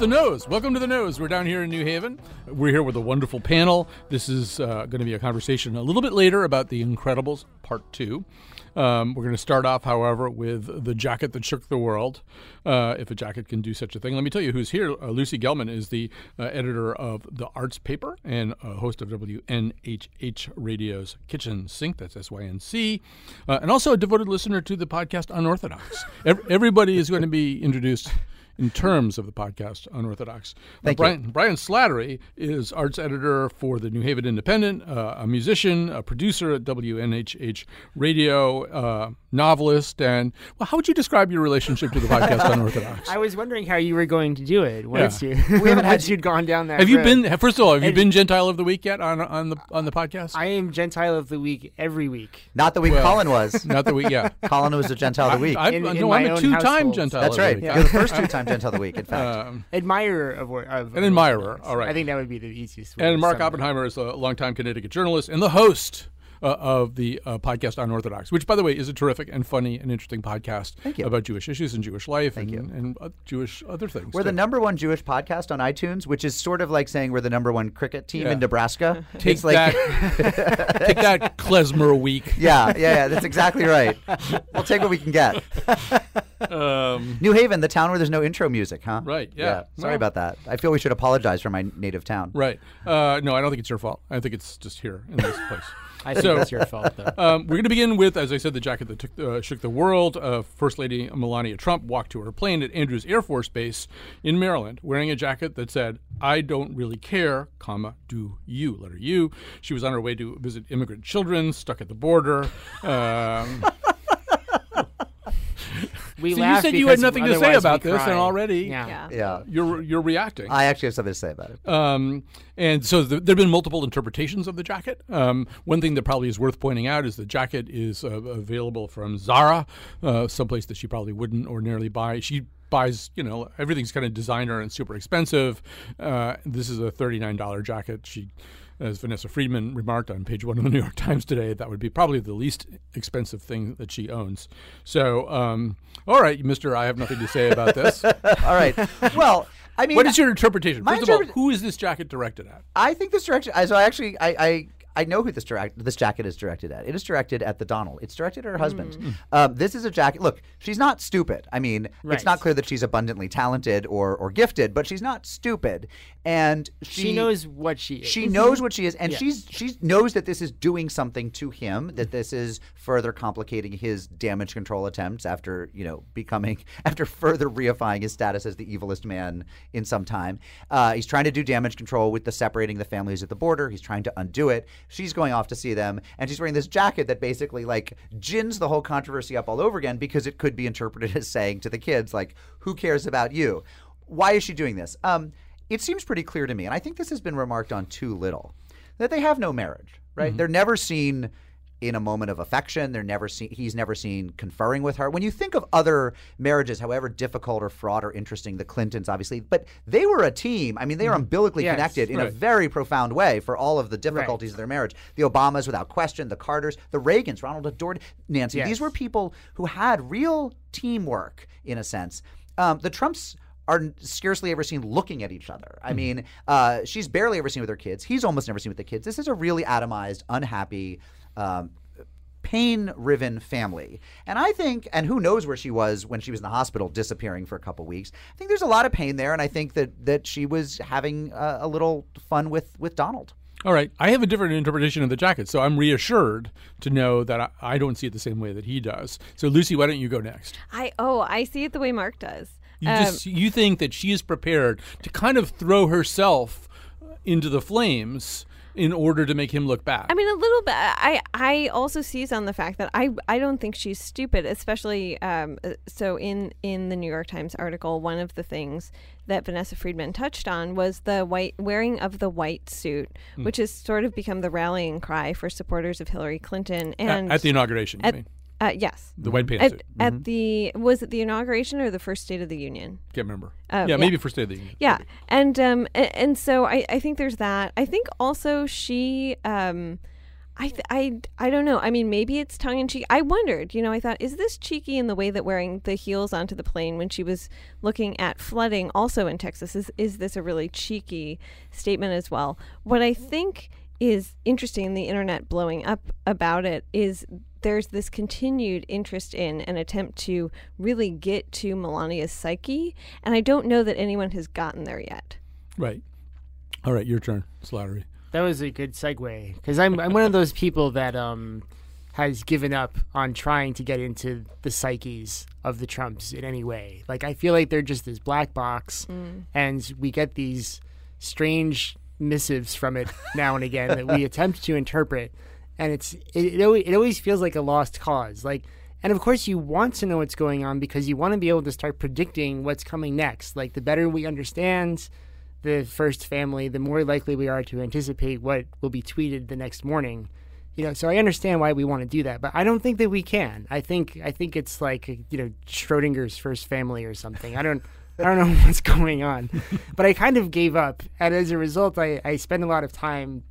The nose. Welcome to the nose. We're down here in New Haven. We're here with a wonderful panel. This is uh, going to be a conversation a little bit later about The Incredibles Part Two. Um, we're going to start off, however, with the jacket that shook the world. Uh, if a jacket can do such a thing, let me tell you who's here. Uh, Lucy Gellman is the uh, editor of the Arts Paper and host of WNHH Radio's Kitchen Sync. That's S Y N C, uh, and also a devoted listener to the podcast Unorthodox. everybody is going to be introduced in terms of the podcast Unorthodox. Thank Brian, you. Brian Slattery is arts editor for the New Haven Independent, uh, a musician, a producer at WNHH Radio, uh, novelist, and well, how would you describe your relationship to the podcast Unorthodox? I was wondering how you were going to do it once Yeah. you We haven't had- you'd gone down that. have you been? First of all, have you been Gentile of the Week yet on on the on the podcast? I am Gentile of the week every week. Not the week Well, Colin was. Not the week, yeah. Colin was a Gentile of the week. I, In- in no, my I'm a two-time household. Gentile. That's of the right. week. You're the first two-time Gentile of the week, in fact. Um, Admirer of, wor- of An admirer, all right. I think that would be the easiest. way and Mark sum it up. Oppenheimer is a longtime Connecticut journalist and the host uh, of the uh, podcast Unorthodox, which, by the way, is a terrific and funny and interesting podcast Thank you. about Jewish issues and Jewish life Thank and, you. and uh, Jewish other things. We're the number one Jewish podcast on iTunes, which is sort of like saying we're the number one cricket team Yeah. in Nebraska. Take it's like, that, take that, klezmer week. yeah, yeah, yeah, that's exactly right. We'll take what we can get. Um, New Haven, the town where there's no intro music, huh? Right, yeah. Sorry Well- about that. I feel we should apologize for my native town. right. Uh, no, I don't think it's your fault. I think it's just here in this place. I think So- that's your fault, though. Um, we're going to begin with, as I said, the jacket that took, uh, shook the world. Uh, First Lady Melania Trump walked to her plane at Andrews Air Force Base in Maryland, wearing a jacket that said, "I don't really care, comma, do you?" Letter U. She was on her way to visit immigrant children stuck at the border. Um, We so you said you had nothing to say about this, and already yeah. Yeah. Yeah. you're you're reacting. I actually have something to say about it. Um, and so th- there have been multiple interpretations of the jacket. Um, one thing that probably is worth pointing out is the jacket is uh, available from Zara, uh, someplace that she probably wouldn't ordinarily buy. She buys, you know, everything's kind of designer and super expensive. Uh, this is a $39 jacket. She, as Vanessa Friedman remarked on page one of the New York Times today, that would be probably the least expensive thing that she owns. So, um, all right, Mister, I have nothing to say about this. All right. Well, I mean, what is your interpretation? First of all, who is this jacket directed at? I think this direction. So I actually, I, I, I know who this direct this jacket is directed at. It is directed at the Donald. It's directed at her husband. Mm. Um, this is a jacket. Look, she's not stupid. I mean, it's not clear that she's abundantly talented or or gifted, but she's not stupid. And she, She knows what she is. She knows what she is, and Yeah. she's she knows that this is doing something to him. That this is further complicating his damage control attempts after you know becoming after further reifying his status as the evilest man in some time. Uh, he's trying to do damage control with the separating the families at the border. He's trying to undo it. She's going off to see them, and she's wearing this jacket that basically like gins the whole controversy up all over again because it could be interpreted as saying to the kids like, "Who cares about you?" Why is she doing this? Um, it seems pretty clear to me, and I think this has been remarked on too little, that they have no marriage, right? They're never seen in a moment of affection. They're never seen. He's never seen conferring with her. When you think of other marriages, however difficult or fraught or interesting, the Clintons obviously, but they were a team. I mean, they are umbilically Yes, connected in a very profound way for all of the difficulties of their marriage. The Obamas, without question, the Carters, the Reagans, Ronald adored Nancy. Yes. These were people who had real teamwork in a sense. Um, the Trumps are scarcely ever seen looking at each other. I mean, uh, she's barely ever seen with her kids. He's almost never seen with the kids. This is a really atomized, unhappy, um, pain riven family. And I think, and who knows where she was when she was in the hospital disappearing for a couple weeks. I think there's a lot of pain there. And I think that, that she was having uh, a little fun with, with Donald. All right. I have a different interpretation of the jacket, so I'm reassured to know that I, I don't see it the same way that he does. So, Lucy, why don't you go next? I oh, I see it the way Mark does. You Um, just you think that she is prepared to kind of throw herself into the flames in order to make him look bad. I mean, a little bit. I I also seize on the fact that I I don't think she's stupid, especially um. uh, So in in the New York Times article, one of the things that Vanessa Friedman touched on was the white wearing of the white suit, Hmm. which has sort of become the rallying cry for supporters of Hillary Clinton. And at, the inauguration, you at- mean uh, yes, the white at, pantsuit? at the was it the inauguration or the first State of the Union? Can't remember. Uh, yeah, yeah. maybe first State of the Union. Yeah, and um, and, and so I, I think there's that. I think also she, um, I, th- I, I don't know. I mean, maybe it's tongue in cheek. I wondered, you know, I thought, is this cheeky in the way that wearing the heels onto the plane when she was looking at flooding, also in Texas, is is this a really cheeky statement as well? What I think is interesting the internet blowing up about it is there's this continued interest in an attempt to really get to Melania's psyche, and I don't know that anyone has gotten there yet. Right. All right, your turn, Slattery. That was a good segue because I'm I'm one of those people that um has given up on trying to get into the psyches of the Trumps in any way. Like I feel like they're just this black box, and we get these strange missives from it now and again that we attempt to interpret, and it's it it always, it always feels like a lost cause. Like. And of course, you want to know what's going on because you want to be able to start predicting what's coming next. Like, the better we understand the first family, the more likely we are to anticipate what will be tweeted the next morning. You know, so I understand why we want to do that, but I don't think that we can. I think I think it's like you know Schrodinger's first family or something. I don't I don't know what's going on, but I kind of gave up, and as a result, I, I spend a lot of time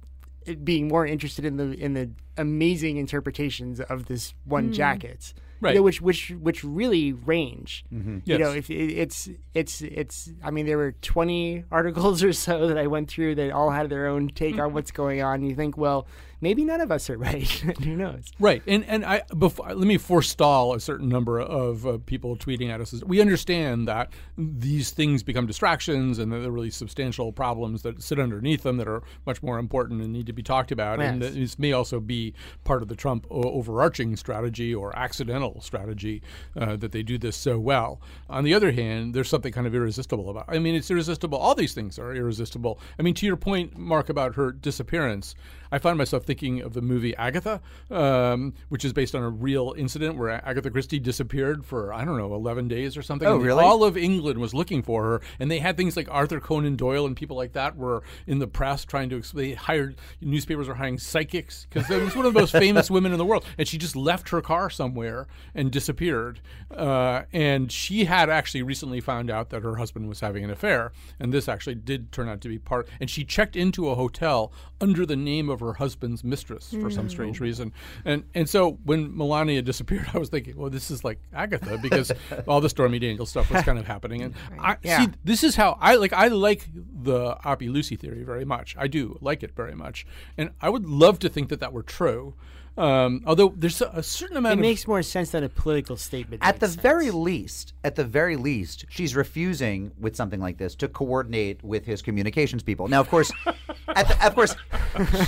being more interested in the in the amazing interpretations of this one hmm. jacket. Right. You know, which which which really range. Mm-hmm. You Yes. know, if it, it's it's it's. I mean, there were twenty articles or so that I went through that all had their own take on mm-hmm. what's going on. You think, well, maybe none of us are right. Who knows? Right, and and I before let me forestall a certain number of uh, people tweeting at us. We understand that these things become distractions, and that there are really substantial problems that sit underneath them that are much more important and need to be talked about. And Yes. that this may also be part of the Trump o- overarching strategy or accidental strategy uh, that they do this so well. On the other hand, there's something kind of irresistible about. I mean, it's irresistible. All these things are irresistible. I mean, to your point, Mark, about her disappearance. I find myself thinking of the movie Agatha, um, which is based on a real incident where Agatha Christie disappeared for I don't know 11 days or something. Oh, and really? All of England was looking for her, and they had things like Arthur Conan Doyle and people like that were in the press trying to. ex- They hired newspapers were hiring psychics because it was one of the most famous women in the world, and she just left her car somewhere and disappeared. Uh, and she had actually recently found out that her husband was having an affair, and this actually did turn out to be part. And she checked into a hotel under the name of her husband's mistress for some strange hmm. reason. And and so when Melania disappeared, I was thinking, well, this is like Agatha because all the Stormy Daniels stuff was kind of happening. And I Yeah. see this is how I like I like the Oppie Lucy theory very much. I do like it very much, and I would love to think that that were true. Um, although there's a, a certain It amount of It makes more sense than a political statement. At the makes very least, at the very least, she's refusing with something like this to coordinate with his communications people. Now, of course, at the, of course,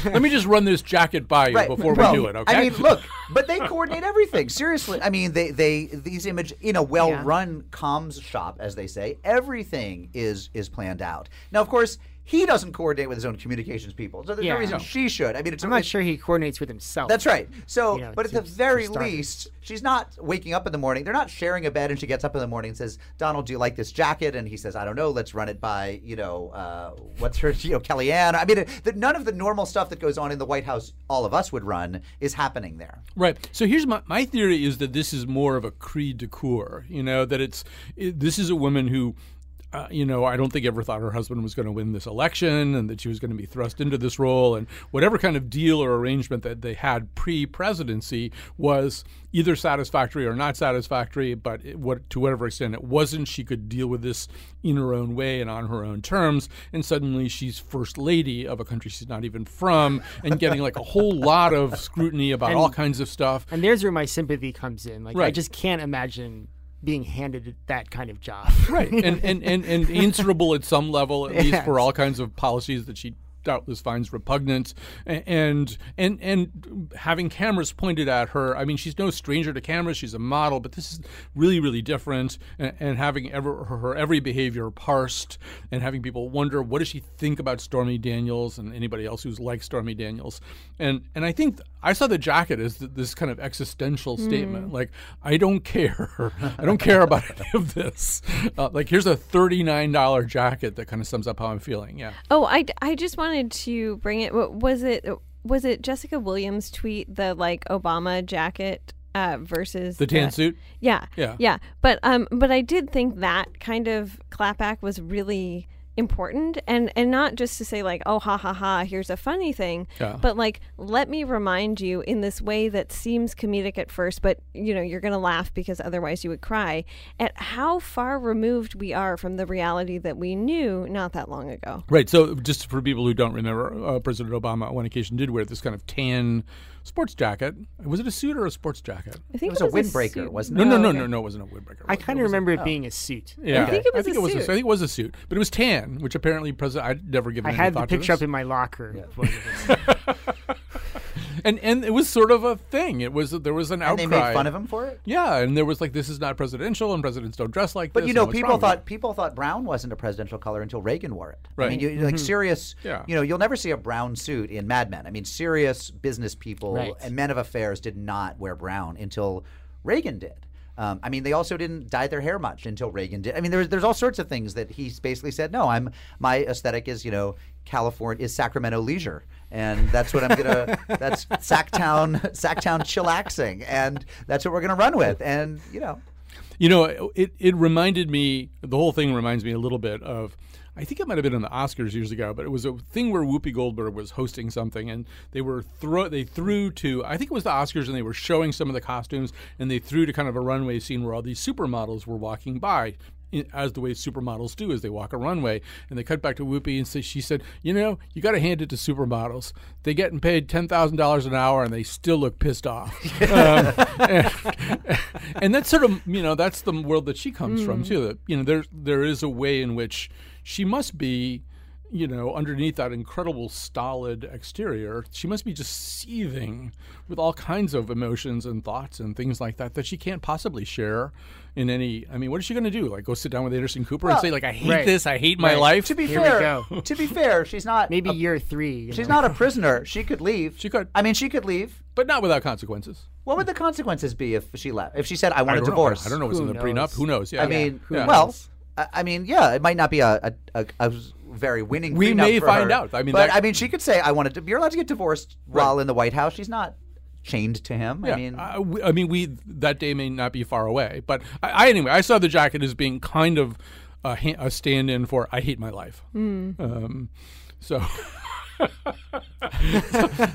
let me just run this jacket by you right, before well, we do it. Okay. I mean, look, but they coordinate everything. Seriously, I mean, they they these image in a well-run comms shop, as they say, everything is is planned out. Now, of course. He doesn't coordinate with his own communications people, so there's Yeah. no reason No. she should. I mean, it's I'm not sure he coordinates with himself. That's right. So, You know, but at the very least, she's not waking up in the morning. They're not sharing a bed, and she gets up in the morning and says, "Donald, do you like this jacket?" And he says, "I don't know. Let's run it by you know uh, what's her you know Kellyanne." I mean, it, the, none of the normal stuff that goes on in the White House, all of us would run, is happening there. Right. So here's my my theory is that this is more of a cri de coeur. You know that it's it, this is a woman who. Uh, you know, I don't think ever thought her husband was going to win this election and that she was going to be thrust into this role. And whatever kind of deal or arrangement that they had pre presidency was either satisfactory or not satisfactory, but it, what, to whatever extent it wasn't, she could deal with this in her own way and on her own terms. And suddenly she's first lady of a country she's not even from and getting like a whole lot of scrutiny about all kinds of stuff. And there's where my sympathy comes in. Like I just can't imagine being handed that kind of job. right and, and, and, and answerable at some level at least Yes. for all kinds of policies that she doubtless finds repugnant, and and and having cameras pointed at her. I mean, she's no stranger to cameras. She's a model, but this is really really different. And, and having ever her, her every behavior parsed, and having people wonder what does she think about Stormy Daniels and anybody else who's like Stormy Daniels, and and I think I saw the jacket as this kind of existential statement, like I don't care, I don't care about any of this. Uh, like here's a thirty nine dollar jacket that kind of sums up how I'm feeling. Yeah. Oh, I, I just wanted to bring it. wa- Was it was it Jessica Williams' tweet the like Obama jacket uh, versus The tan suit? Yeah, Yeah. yeah. But um, but I did think that kind of clapback was really important and and not just to say like oh ha ha ha here's a funny thing Yeah. but like let me remind you in this way that seems comedic at first but you know you're going to laugh because otherwise you would cry at how far removed we are from the reality that we knew not that long ago Right. So, just for people who don't remember, uh, President Obama on one occasion did wear this kind of tan sports jacket. Was it a suit or a sports jacket? I think It was a windbreaker, wasn't it? no, no, okay. no, no. It wasn't a windbreaker. I kind of was a- remember it being a suit. Oh. Yeah, I think it was I think a it was. suit. I think it was a suit, but it was tan, which apparently President. I'd never given. I any had the thought picture up in my locker. when it was- and and it was sort of a thing. It was there was an And outcry. they made fun of him for it. Yeah, and there was like this is not presidential, and presidents don't dress like But this. But you know, people thought people thought brown wasn't a presidential color until Reagan wore it. I mean, you, like serious. Yeah. You know, you'll never see a brown suit in Mad Men. I mean, serious business people Right. and men of affairs did not wear brown until Reagan did. Um, I mean, they also didn't dye their hair much until Reagan did. I mean, there's there's all sorts of things that he basically said. No, I'm my aesthetic is you know California is Sacramento leisure, and that's what I'm gonna. that's Sacktown Sacktown chillaxing, and that's what we're gonna run with. And you know, You know, it, it reminded me, the whole thing reminds me a little bit of, I think it might have been in the Oscars years ago, but it was a thing where Whoopi Goldberg was hosting something and they were throw they threw to, I think it was the Oscars and they were showing some of the costumes and they threw to kind of a runway scene where all these supermodels were walking by. As the way supermodels do as they walk a runway, and they cut back to Whoopi and say, she said, "You know, you got to hand it to supermodels. They're getting paid ten thousand dollars an hour, and they still look pissed off." um, and, and that's sort of you know that's the world that she comes from too. That you know there there is a way in which she must be you know underneath that incredible stolid exterior she must be just seething with all kinds of emotions and thoughts and things like that that she can't possibly share in any i mean what is she going to do like go sit down with anderson cooper and say like i hate right. this i hate my Right. life to be Here we fair, go. to be fair, she's not Maybe a- year three. you She's know. not a prisoner. She could leave. She could. I mean, she could leave. but not without consequences What would the consequences be if she left? If she said, "I want I a don't know. divorce"? i don't know what's Who in the prenup knows? who knows yeah I mean, Yeah. well, I, I mean, yeah, it might not be a a, a, a very winning. We may for find her, out. I mean, but that- I mean, she could say, "I wanted to." You're allowed to get divorced while in the White House. She's not chained to him. Yeah, I mean, I, we- I mean, we that day may not be far away, but I, I anyway, I saw the jacket as being kind of a, a stand-in for "I hate my life." Um, so,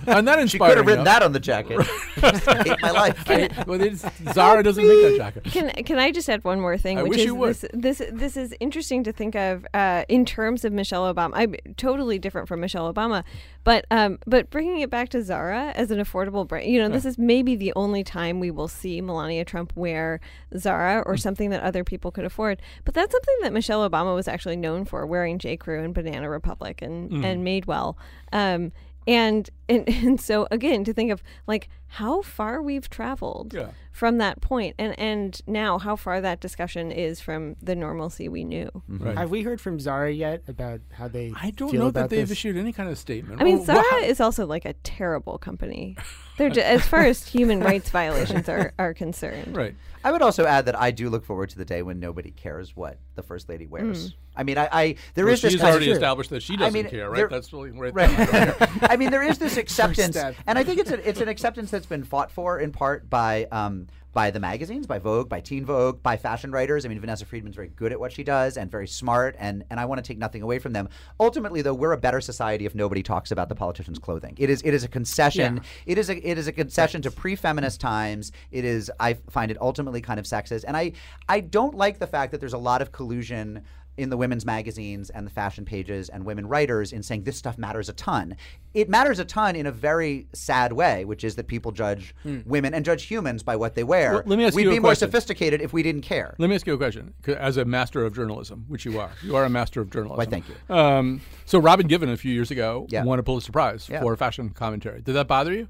and that inspired. she could have written up. that on the jacket. I hate my life. I- well, it's, Zara doesn't make that jacket. Can can I just add one more thing? I which wish is you would. This, this this is interesting to think of uh, in terms of Michelle Obama. I'm totally different from Michelle Obama, but um, but bringing it back to Zara as an affordable brand. You know, this is maybe the only time we will see Melania Trump wear Zara Mm. or something that other people could afford. But that's something that Michelle Obama was actually known for, wearing J. Crew and Banana Republic and Mm. and Madewell. Um, and, and and so again to think of like how far we've traveled Yeah. from that point and and now how far that discussion is from the normalcy we knew mm-hmm. Right. Have we heard from Zara yet about how they? I don't feel know that they've this? issued any kind of statement. i mean Oh, zara wow. is also like a terrible company they're ju- as far as human rights violations are are concerned right. I would also add that I do look forward to the day when nobody cares what the first lady wears. Mm. I mean, I, I there Well, is this she's kind already established that she doesn't mean, care, right? there- That's really right. Right. I mean, there is this acceptance, and I think it's a, it's an acceptance that's been fought for in part by um, by the magazines, by Vogue, by Teen Vogue, by fashion writers. I mean, Vanessa Friedman's very good at what she does and very smart, and and I want to take nothing away from them. Ultimately, though, we're a better society if nobody talks about the politicians' clothing. It is it is a concession. It is a it is a concession to pre-feminist times. It is I find it ultimately kind of sexist, and I I don't like the fact that there's a lot of collusion in the women's magazines and the fashion pages and women writers in saying this stuff matters a ton. It matters a ton in a very sad way, which is that people judge women and judge humans by what they wear. Well, let me ask We'd you a be more question. sophisticated if we didn't care. Let me ask you a question, As a master of journalism, which you are, you are a master of journalism. Why, thank you. Um, so Robin Givhan a few years ago Yeah. won a Pulitzer Prize Yeah. for fashion commentary. Did that bother you?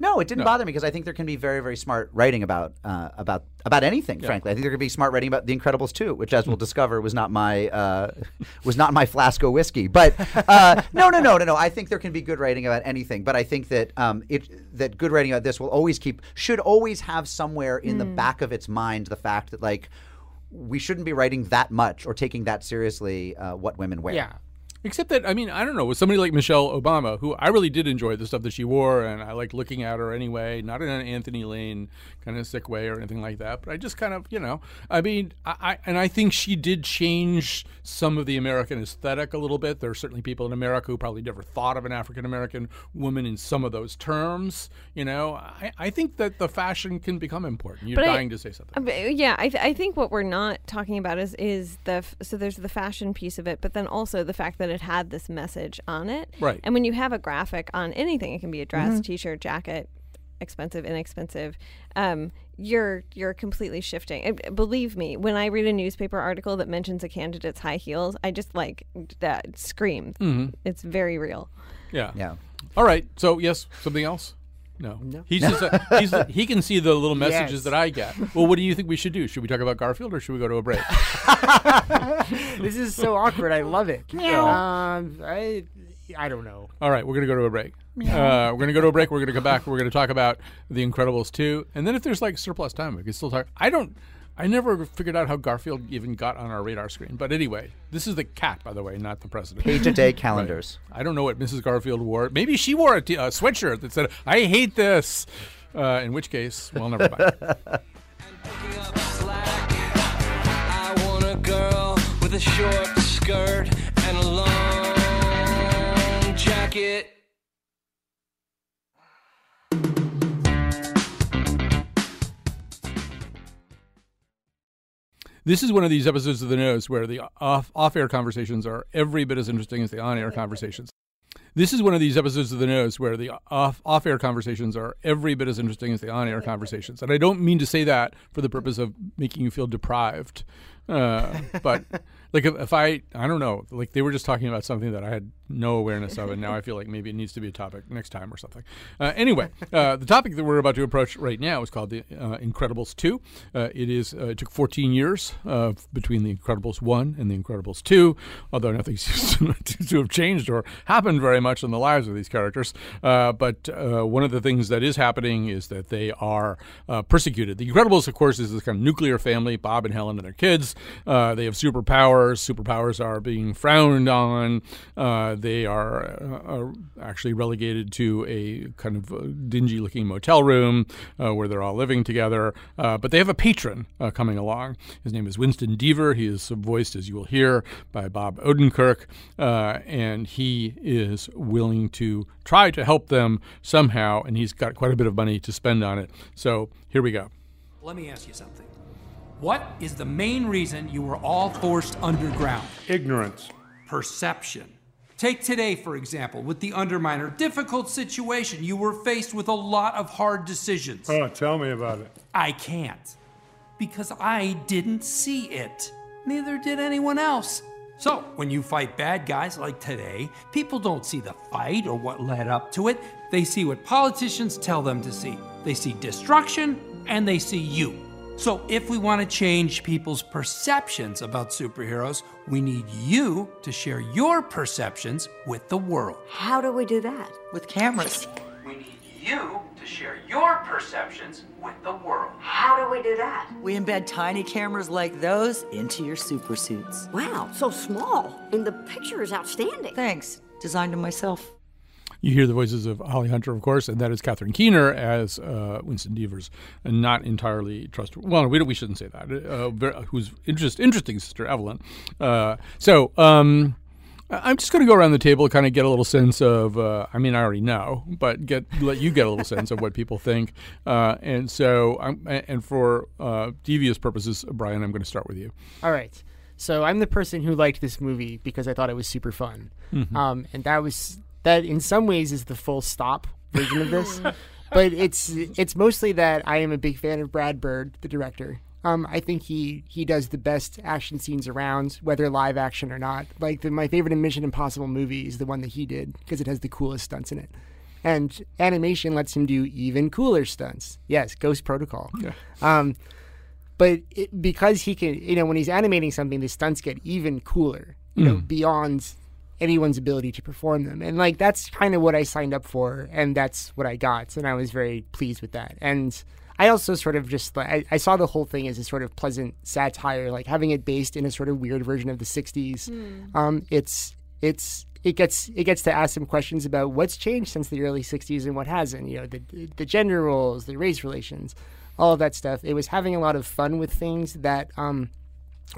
No, it didn't bother me because I think there can be very, very smart writing about uh, about about anything. Frankly, I think there could be smart writing about The Incredibles too, which, as we'll discover, was not my uh, was not my flask of whiskey. But uh, no, no, no, no, no. I think there can be good writing about anything. But I think that um, it that good writing about this will always keep should always have somewhere in the back of its mind the fact that like we shouldn't be writing that much or taking that seriously uh, what women wear. Yeah. Except that, I mean, I don't know, with somebody like Michelle Obama, who I really did enjoy the stuff that she wore, and I liked looking at her anyway, not in an Anthony Lane kind of sick way or anything like that, but I just kind of, you know, I mean, I, I and I think she did change some of the American aesthetic a little bit. There are certainly people in America who probably never thought of an African American woman in some of those terms. You know, I, I think that the fashion can become important. You're But I- dying to say something. Yeah, I, th- I think what we're not talking about is is the f- so there's the fashion piece of it, but then also the fact that it had this message on it. Right. And when you have a graphic on anything, it can be a dress, mm-hmm. t-shirt, jacket, expensive, inexpensive. Um, you're you're completely shifting. And uh, believe me, when I read a newspaper article that mentions a candidate's high heels, I just like that scream. Mm-hmm. It's very real. yeah. Yeah. All right. So yes, something else. No. He's just a, he's he can see the little messages Yes. that I get. Well, what do you think we should do? Should we talk about Garfield or should we go to a break? This is so awkward. I love it. Um, I, I don't know. All right, we're gonna go to a break. Uh, we're gonna go to a break. We're gonna come back. We're gonna talk about The Incredibles 2, and then if there's like surplus time, we can still talk. I don't. I never figured out how Garfield even got on our radar screen. But anyway, this is the cat, by the way, not the president. Page a day calendars. I don't know what Mrs. Garfield wore. Maybe she wore a, t- a sweatshirt that said, "I hate this." Uh, in which case, well, never mind. picking up slack. I want a girl with a short skirt and a long jacket. This is one of these episodes of the Nose where the off off air conversations are every bit as interesting as the on air conversations. This is one of these episodes of the Nose where the off off air conversations are every bit as interesting as the on air conversations, and I don't mean to say that for the purpose of making you feel deprived, uh, but like if, if I I don't know, like they were just talking about something that I had no awareness of, and now I feel like maybe it needs to be a topic next time or something. Uh, anyway, uh, the topic that we're about to approach right now is called the uh, Incredibles two. Uh, it is uh, it took 14 years uh, between the Incredibles one and the Incredibles two, although nothing seems to, to have changed or happened very much in the lives of these characters. But one of the things that is happening is that they are persecuted. The Incredibles, of course, is this kind of nuclear family: Bob and Helen and their kids. They have superpowers. Superpowers are being frowned on. Uh, they are uh, uh, actually relegated to a kind of uh, dingy-looking motel room uh, where they're all living together. Uh, but they have a patron uh, coming along. His name is Winston Deavor. He is voiced, as you will hear, by Bob Odenkirk, and he is willing to try to help them somehow. And he's got quite a bit of money to spend on it. So here we go. Let me ask you something. What is the main reason you were all forced underground? Ignorance. Perception. Take today, for example, with the Underminer. Difficult situation. You were faced with a lot of hard decisions. Oh, tell me about it. I can't. Because I didn't see it. Neither did anyone else. So, when you fight bad guys like today, people don't see the fight or what led up to it. They see what politicians tell them to see. They see destruction and they see you. So, if we want to change people's perceptions about superheroes, we need you to share your perceptions with the world. How do we do that? with cameras. We need you to share your perceptions with the world. How do we do that? We embed tiny cameras like those into your super suits. Wow, so small. And the picture is outstanding. Thanks. Designed them myself. You hear the voices of Holly Hunter, of course, and that is Catherine Keener as uh, Winston Deavor's, and not entirely trustworthy. Well, we, we shouldn't say that. Uh, who's interest, interesting sister Evelyn. Uh, so um, I'm just going to go around the table, kind of get a little sense of. Uh, I mean, I already know, but get let you get a little sense of what people think. Uh, and so, I'm, and for uh, devious purposes, Brian, I'm going to start with you. All right. So I'm the person who liked this movie because I thought it was super fun. Mhm. Um, and that was that in some ways is the full stop version of this. but it's it's mostly that I am a big fan of Brad Bird, the director. Um, I think he he does the best action scenes around, whether live action or not. Like the, my favorite Mission Impossible movie is the one that he did because it has the coolest stunts in it, and animation lets him do even cooler stunts. Yes, Ghost Protocol. Yeah. Um, but it, because he can, you know, when he's animating something, the stunts get even cooler, you know, Mm. beyond anyone's ability to perform them. And like that's kind of what I signed up for, and that's what I got, and I was very pleased with that. And I also sort of just like I, I saw the whole thing as a sort of pleasant satire, like having it based in a sort of weird version of the '60s. Um, it's it's it gets it gets to ask some questions about what's changed since the early '60s and what hasn't. You know, the the gender roles, the race relations, all of that stuff. It was having a lot of fun with things that um,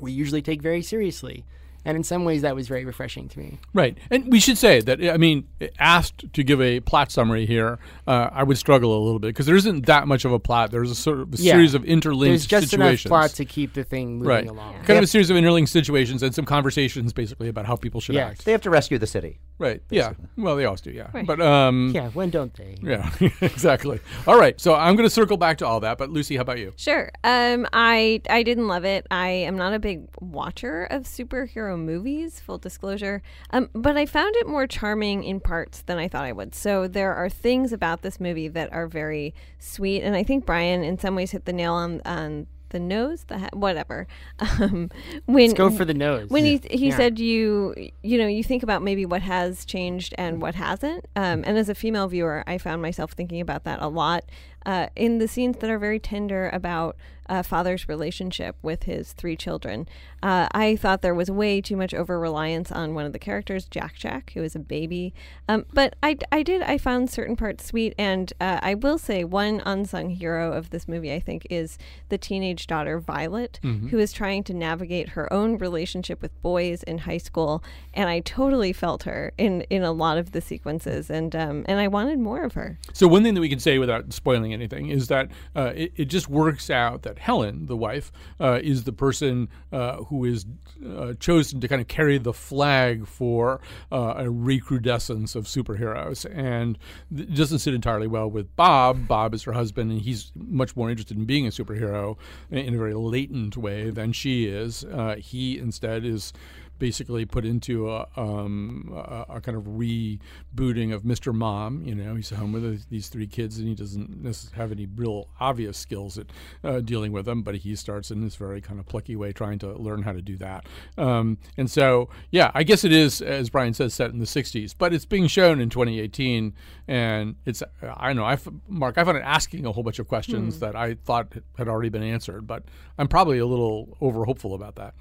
we usually take very seriously, and in some ways that was very refreshing to me. Right, and we should say that I mean, asked to give a plot summary here, uh, I would struggle a little bit because there isn't that much of a plot. There's a sort of a Yeah. series of interlinked There's just situations. enough plot to keep the thing moving right. along. Kind of a series of interlinked situations and some conversations, basically about how people should Yes. act. They have to rescue the city. Right. Yeah. Well, they always do. Yeah. Right. But um. Yeah, when don't they? Yeah. exactly. All right. So I'm going to circle back to all that. But Lucy, how about you? Sure. Um, I I didn't love it. I am not a big watcher of superhero movies. Full disclosure. Um, but I found it more charming in parts than I thought I would. So there are things about this movie that are very sweet, and I think Brian, in some ways, hit the nail on on the nose. The ha- whatever. Um, when Let's go for the nose. When he he Yeah. said you you know you think about maybe what has changed and what hasn't. Um, and as a female viewer, I found myself thinking about that a lot uh, in the scenes that are very tender about a father's relationship with his three children. Uh, I thought there was way too much over reliance on one of the characters, Jack Jack, who is a baby. Um, but I, I did, I found certain parts sweet. And uh, I will say, one unsung hero of this movie, I think, is the teenage daughter, Violet, Mhm. who is trying to navigate her own relationship with boys in high school. And I totally felt her in, in a lot of the sequences. And, um, and I wanted more of her. So one thing that we can say without spoiling anything is that uh, it, it just works out that Helen, the wife, uh, is the person uh, who is uh, chosen to kind of carry the flag for uh, a recrudescence of superheroes, and it doesn't sit entirely well with Bob. Bob is her husband, and he's much more interested in being a superhero in a very latent way than she is. Uh, he instead is basically put into a, um, a, a kind of rebooting of Mr. Mom. You know, he's home with these- three kids, and he doesn't necessarily have any real obvious skills at uh, dealing with them. But he starts in this very kind of plucky way, trying to learn how to do that. Um, and so, yeah, I guess it is, as Brian says, set in the '60s, but it's being shown in 2018, and it's I don't know, I Mark, I found it asking a whole bunch of questions Hmm. that I thought had already been answered, but I'm probably a little over hopeful about that.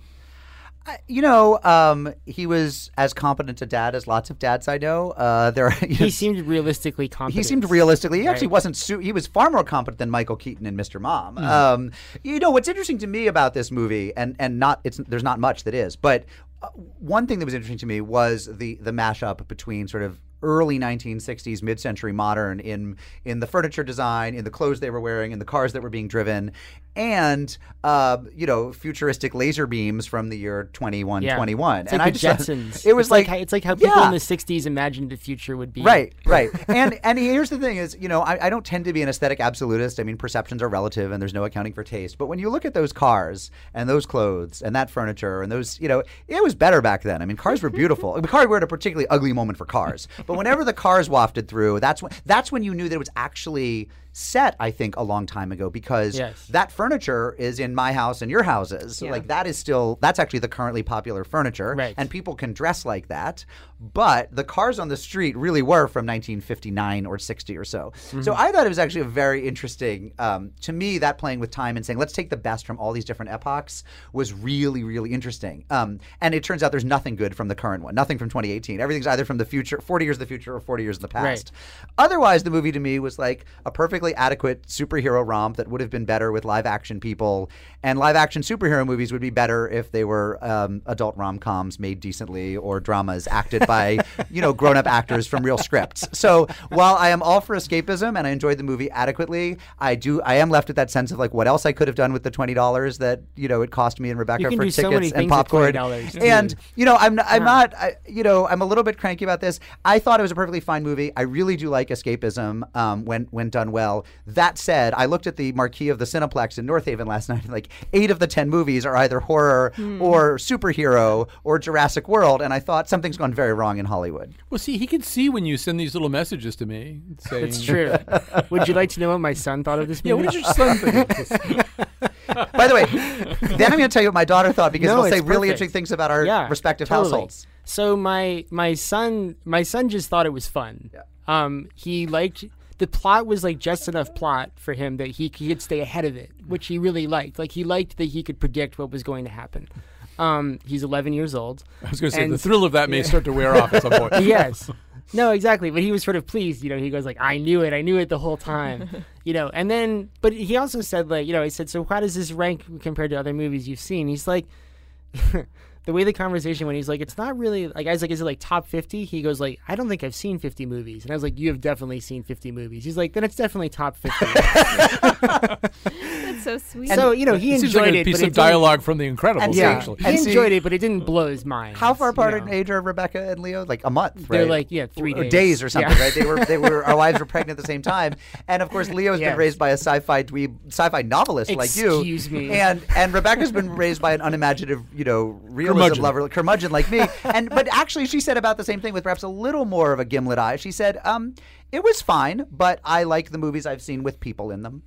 You know, um, he was as competent a dad as lots of dads I know. Uh, there, you know, He seemed realistically competent. He seemed realistically. He actually wasn't. Su- he was far more competent than Michael Keaton and Mr. Mom. Mhm. Um, you know what's interesting to me about this movie, and and not it's there's not much that is, but uh, one thing that was interesting to me was the the mashup between sort of early 1960s mid-century modern in in the furniture design in the clothes they were wearing in the cars that were being driven and uh, you know futuristic laser beams from the year 2121 It's and like I the just Jetsons. it was It's like, like how- it's like how people yeah. in the '60s imagined the future would be. Right, right. and and here's the thing is, you know, I, I don't tend to be an aesthetic absolutist. I mean, perceptions are relative and there's no accounting for taste. But when you look at those cars and those clothes and that furniture and those, you know, it was better back then. I mean, cars were beautiful. the car were at a particularly ugly moment for cars. But whenever the cars wafted through, that's when that's when you knew that it was actually set, I think, a long time ago because Yes. that furniture is in my house and your houses. Yeah. like that is still that's actually the currently popular furniture. Right. And people can dress like that. But the cars on the street really were from 1959 or 60 or so. So Mhm. I thought it was actually a very interesting, um, to me, that playing with time and saying, let's take the best from all these different epochs was really, really interesting. Um, and it turns out there's nothing good from the current one, nothing from 2018. Everything's either from the future, 40 years in the future or 40 years in the Right. past. Otherwise, the movie to me was like a perfectly perfectly adequate superhero romp that would have been better with live action people. And live action superhero movies would be better if they were um, adult rom coms made decently or dramas acted by, you know, grown up actors from real scripts. So while I am all for escapism and I enjoyed the movie adequately, I do I am left with that sense of like what else I could have done with the twenty dollars that you know it cost me and Rebecca for tickets so and popcorn. And you know I'm I'm not I, you know I'm a little bit cranky about this. I thought it was a perfectly fine movie. I really do like escapism um, when when done well. That said, I looked at the marquee of the Cineplex in North Haven last night. and Like eight of the ten movies are either horror Hmm. or superhero or Jurassic World, and I thought something's gone very wrong in Hollywood. Well, see, he can see when you send these little messages to me saying, It's true. Would you like to know what my son thought of this movie? Yeah, what did your son think? of this? By the way, then I'm going to tell you what my daughter thought because No, it'll say it's really interesting things about our yeah, respective totally. households. So my my son my son just thought it was fun. Yeah. Um, he liked the plot was like just enough plot for him that he, he could stay ahead of it, which he really liked. Like he liked that he could predict what was going to happen. Um, he's 11 years old. I was going to say the thrill of that may Yeah. start to wear off at some point. yes. No, exactly. But he was sort of pleased. You know, he goes like, "I knew it. I knew it the whole time." you know, and then, but he also said like, you know, he said, "So how does this rank compared to other movies you've seen?" He's like, the way the conversation went, he's like, "It's not really like." I was like, "Is it like top 50? He goes like, "I don't think I've seen 50 movies." And I was like, "You have definitely seen 50 movies." He's like, "Then it's definitely top 50." That's so sweet. so you know, he it enjoyed seems like a it. piece but of dialogue from The Incredibles, Yeah, actually. he enjoyed it, but it didn't blow his mind. How far apart you in age are Rebecca and Leo? Like a month, They're like, yeah, three or days. or something, Yeah. right? They were they were our wives were pregnant at the same time, and of course Leo's been raised by a sci-fi dweeb, sci-fi novelist like you. Excuse me. And and Rebecca's been raised by an unimaginative, you know, realism Curmudgeon. lover, curmudgeon like me. And but actually, she said about the same thing with perhaps a little more of a gimlet eye. She said, um, "It was fine, but I like the movies I've seen with people in them."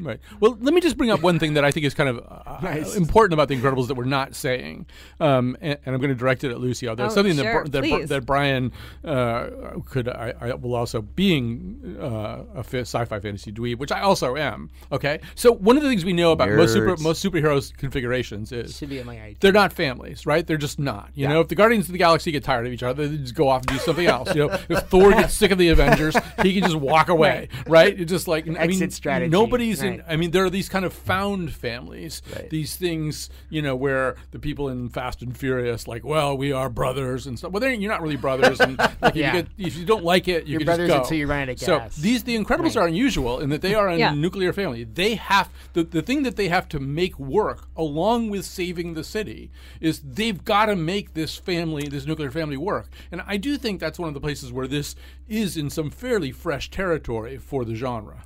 Right. Well, let me just bring up one thing that I think is kind of uh, Nice. important about The Incredibles that we're not saying, um, and, and I'm going to direct it at Lucy. Although Oh, something sure, that, Bri- that, that Brian uh, could, I, I will also being uh, a sci-fi fantasy dweeb, which I also am. Okay. So one of the things we know about most super, most superheroes configurations is Should be at my they're not families, right? They're just not. You know, if the Guardians of the Galaxy get tired of each other, they just go off and do something else. You know, if Thor gets sick of the Avengers, he can just walk away, right? It's just like I mean, Exit strategy, Nobody's in. Right. I mean, there are these kind of found families. These things, you know, where the people in Fast and Furious, like, well, we are brothers and stuff. Well, they're, you're not really brothers, and like, if, you get, if you don't like it, you You're can brothers just go. until you run out of gas. So these the Incredibles Right. are unusual in that they are a Yeah. nuclear family. They have the the thing that they have to make work along with saving the city is they've got to make this family, this nuclear family work. And I do think that's one of the places where this is in some fairly fresh territory for the genre.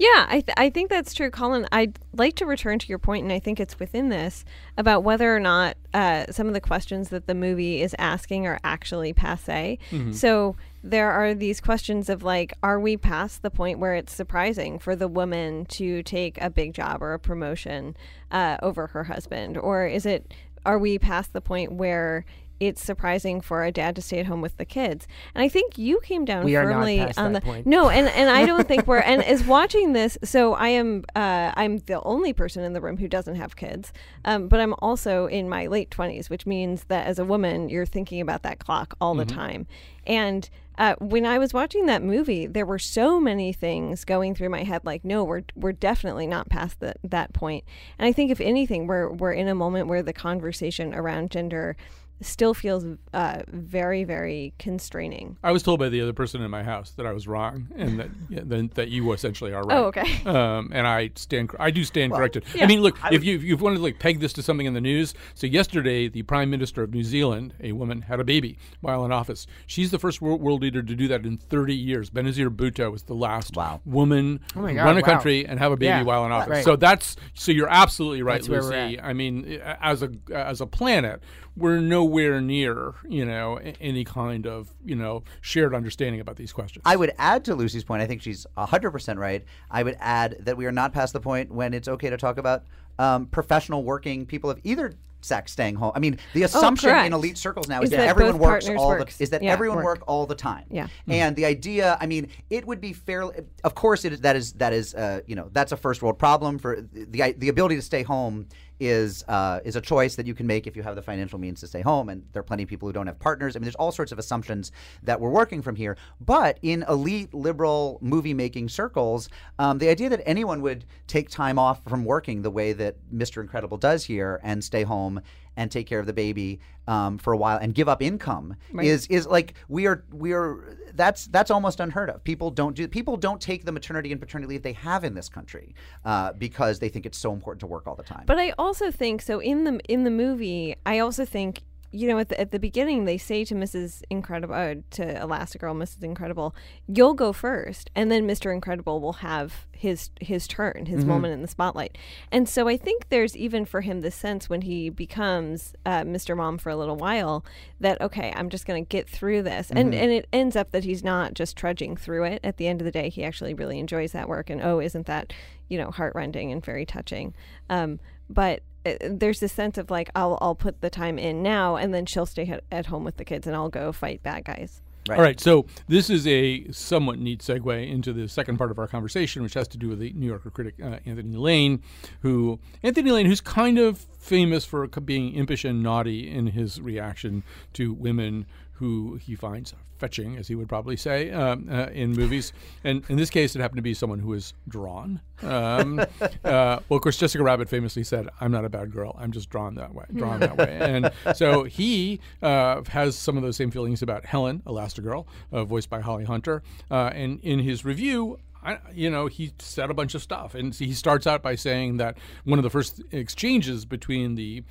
Yeah, I, th- I think that's true, Colin. I'd like to return to your point, and I think it's within this about whether or not uh, some of the questions that the movie is asking are actually passe. So there are these questions of like, are we past the point where it's surprising for the woman to take a big job or a promotion uh, over her husband, or is it? Are we past the point where it's surprising for a dad to stay at home with the kids? And I think you came down We firmly on that the point. no, and and I don't think we're and is watching this. So I am uh, I'm the only person in the room who doesn't have kids, um, but I'm also in my late twenties, which means that as a woman, you're thinking about that clock all the time. And uh, when I was watching that movie, there were so many things going through my head. Like, no, we're we're definitely not past that that point. And I think if anything, we're we're in a moment where the conversation around gender still feels uh, very very constraining. I was told by the other person in my house that I was wrong, and that yeah, then, that you essentially are right. Oh, okay. Um, and I stand, I do stand corrected. I mean, look, if you if you wanted to like peg this to something in the news, so yesterday the Prime Minister of New Zealand, a woman, had a baby while in office. She's the first world, world leader to do that in 30 years. Benazir Bhutto was the last Wow. woman Oh to God, run a wow. country and have a baby Yeah, while in office. right. So that's so you're absolutely right, That's Lucy. I mean, as a as a planet, we're nowhere near you know any kind of you know shared understanding about these questions. I would add to Lucy's point. I think she's hundred percent right. I would add that we are not past the point when it's okay to talk about um, professional working people of either sex staying home. I mean, the assumption in Oh, correct. elite circles now is, Is that, that everyone works all works. the is that Yeah, everyone work. work all the time. Yeah. And the idea, I mean, it would be fairly. Of course, it is that is that is uh, you know that's a first world problem for the the ability to stay home is uh, is a choice that you can make if you have the financial means to stay home. And there are plenty of people who don't have partners. I mean, there's all sorts of assumptions that we're working from here. But in elite liberal movie making circles, um, the idea that anyone would take time off from working the way that Mr. Incredible does here and stay home and take care of the baby um, for a while and give up income Right. is is like we are we are that's that's almost unheard of. People don't do people don't take the maternity and paternity leave they have in this country uh, because they think it's so important to work all the time. But I also think so in the in the movie. I also think you know at the at the beginning they say to Mrs. Incredible uh, to Elastigirl, Mrs. Incredible, you'll go first, and then Mr. Incredible will have his his turn, his Mhm. moment in the spotlight. And so I think there's even for him the sense when he becomes uh, Mr. Mom for a little while that okay, I'm just going to get through this, and Mhm. and it ends up that he's not just trudging through it. At the end of the day, he actually really enjoys that work, and oh, isn't that you know heartrending and very touching. Um, but there's this sense of like I'll I'll put the time in now, and then she'll stay at, at home with the kids, and I'll go fight bad guys. All right, so this is a somewhat neat segue into the second part of our conversation, which has to do with the New Yorker critic uh, Anthony Lane, who Anthony Lane, who's kind of famous for being impish and naughty in his reaction to women who he finds fetching, as he would probably say, um, uh, in movies. And in this case, it happened to be someone who is drawn. Um, uh, well, of course, Jessica Rabbit famously said, "I'm not a bad girl. I'm just drawn that way, drawn that way." And so he uh, has some of those same feelings about Helen, Elastigirl, uh, voiced by Holly Hunter. Uh, and in his review, I, you know, he said a bunch of stuff, and he starts out by saying that one of the first exchanges between the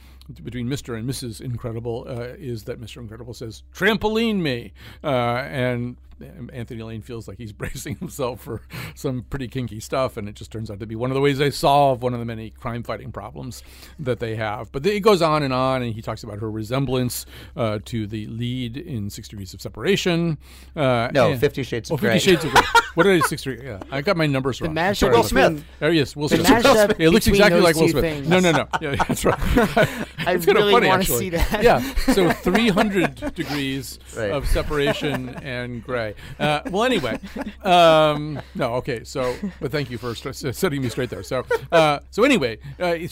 between Mr. and Mrs. Incredible uh, is that Mr. Incredible says, "Trampoline me," uh, and Anthony Lane feels like he's bracing himself for some pretty kinky stuff, and it just turns out to be one of the ways they solve one of the many crime fighting problems that they have. But it goes on and on, and he talks about her resemblance uh, to the lead in Six Degrees of Separation. Uh, No, and- Fifty Shades of oh, Fifty Grey. Shades of Grey. What did I Six Degrees? Yeah, I got my numbers The wrong. mashup Sorry Will about that. Smith. Oh, yes, Will The Smith. mashup It looks exactly like Will Smith. things. No, no, no. Yeah, that's right. I it's kind really of funny, wanna actually. see that. Yeah. So 300 degrees Right. of separation and gray. Uh, well, anyway, um, no, okay. So, but thank you for st- setting me straight there. So, uh, so anyway, uh, he,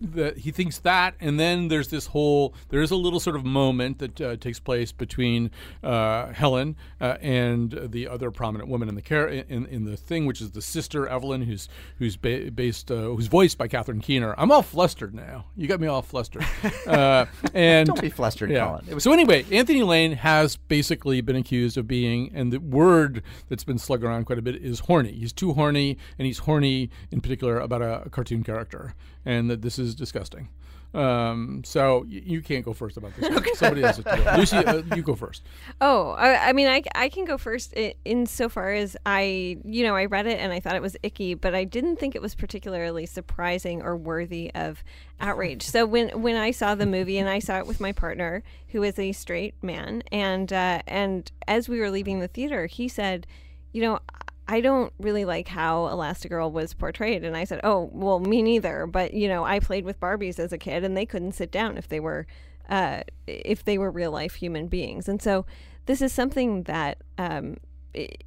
the, he thinks that, and then there's this whole. There is a little sort of moment that uh, takes place between uh, Helen uh, and the other prominent woman in the care in, in the thing, which is the sister Evelyn, who's who's ba- based uh, who's voiced by Catherine Keener. I'm all flustered now. You got me all flustered. Uh, and Don't be flustered, Colin. It was- so anyway, Anthony Lane has basically been accused of being, and the word that's been slugged around quite a bit is horny. He's too horny, and he's horny in particular about a, a cartoon character, and that this is disgusting. Um, so y- you can't go first about this. okay. Somebody else. has to go. Lucy, uh, you go first. Oh, I, I mean, I, I can go first i- insofar as I, you know, I read it and I thought it was icky, but I didn't think it was particularly surprising or worthy of outrage. so when when I saw the movie and I saw it with my partner, who is a straight man, and uh, and as we were leaving the theater, he said, you know. I don't really like how Elastigirl was portrayed. And I said, Oh, well, me neither. But, you know, I played with Barbies as a kid and they couldn't sit down if they were uh, if they were real life human beings. And so this is something that um, it,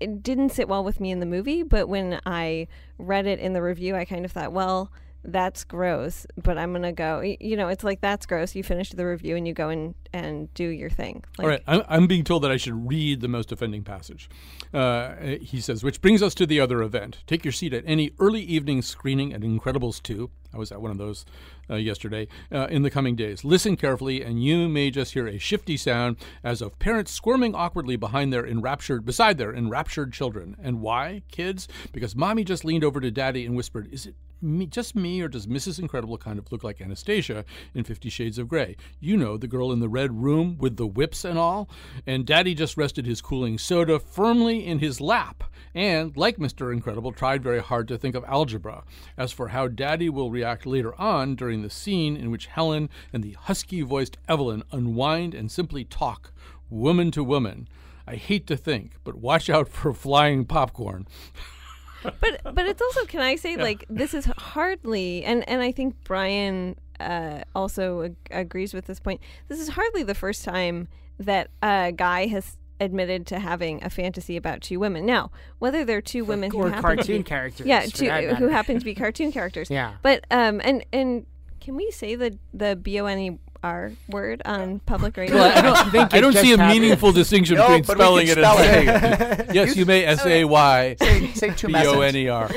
it didn't sit well with me in the movie, but when I read it in the review, I kind of thought, well, that's gross, but I'm gonna go. You know, it's like that's gross. You finish the review and you go and and do your thing. Like, All right, I'm, I'm being told that I should read the most offending passage. Uh, he says, which brings us to the other event. Take your seat at any early evening screening at Incredibles 2. I was at one of those uh, yesterday. Uh, in the coming days, listen carefully, and you may just hear a shifty sound as of parents squirming awkwardly behind their enraptured, beside their enraptured children. And why, kids? Because mommy just leaned over to daddy and whispered, "Is it me, just me, or does Mrs. Incredible kind of look like Anastasia in Fifty Shades of Grey? You know, the girl in the red room with the whips and all. And Daddy just rested his cooling soda firmly in his lap, and, like Mr. Incredible, tried very hard to think of algebra. As for how Daddy will react later on during the scene in which Helen and the husky voiced Evelyn unwind and simply talk, woman to woman. I hate to think, but watch out for flying popcorn. but but it's also can I say like this is hardly and and I think Brian uh, also ag- agrees with this point. This is hardly the first time that a guy has admitted to having a fantasy about two women. Now, whether they're two women who or to cartoon be, characters, yeah, two who happen to be cartoon characters, Yeah. But um, and and Can we say the the B O N E R word on public radio? Well, I don't, think I don't see a happened. meaningful distinction No, between spelling it and spell it. saying it. yes, you may S A Y Say, say B O N E R.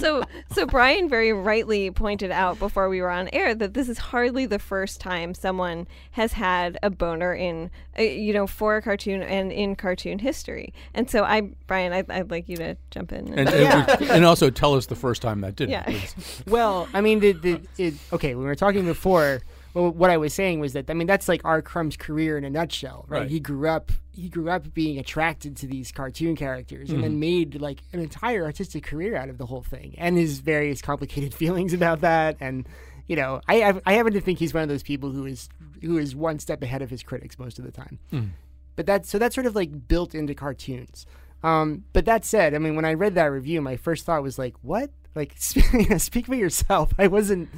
so so Brian very rightly pointed out before we were on air that this is hardly the first time someone has had a boner in uh, you know for a cartoon and in cartoon history. And so I Brian I'd, I'd like you to jump in. And, and, and also tell us the first time that didn't. Yeah. Well, I mean, the, the, it, okay, when we were talking before, well, what I was saying was that I mean that's like R. Crumb's career in a nutshell, right? Right. He grew up he grew up being attracted to these cartoon characters and Mm-hmm. then made like an entire artistic career out of the whole thing, and his various complicated feelings about that, and you know, I I, happen to think he's one of those people who is who is one step ahead of his critics most of the time. Mm. But that so that's sort of like built into cartoons. Um, but that said, I mean, when I read that review, my first thought was like, "What? Like, speak for yourself." I wasn't,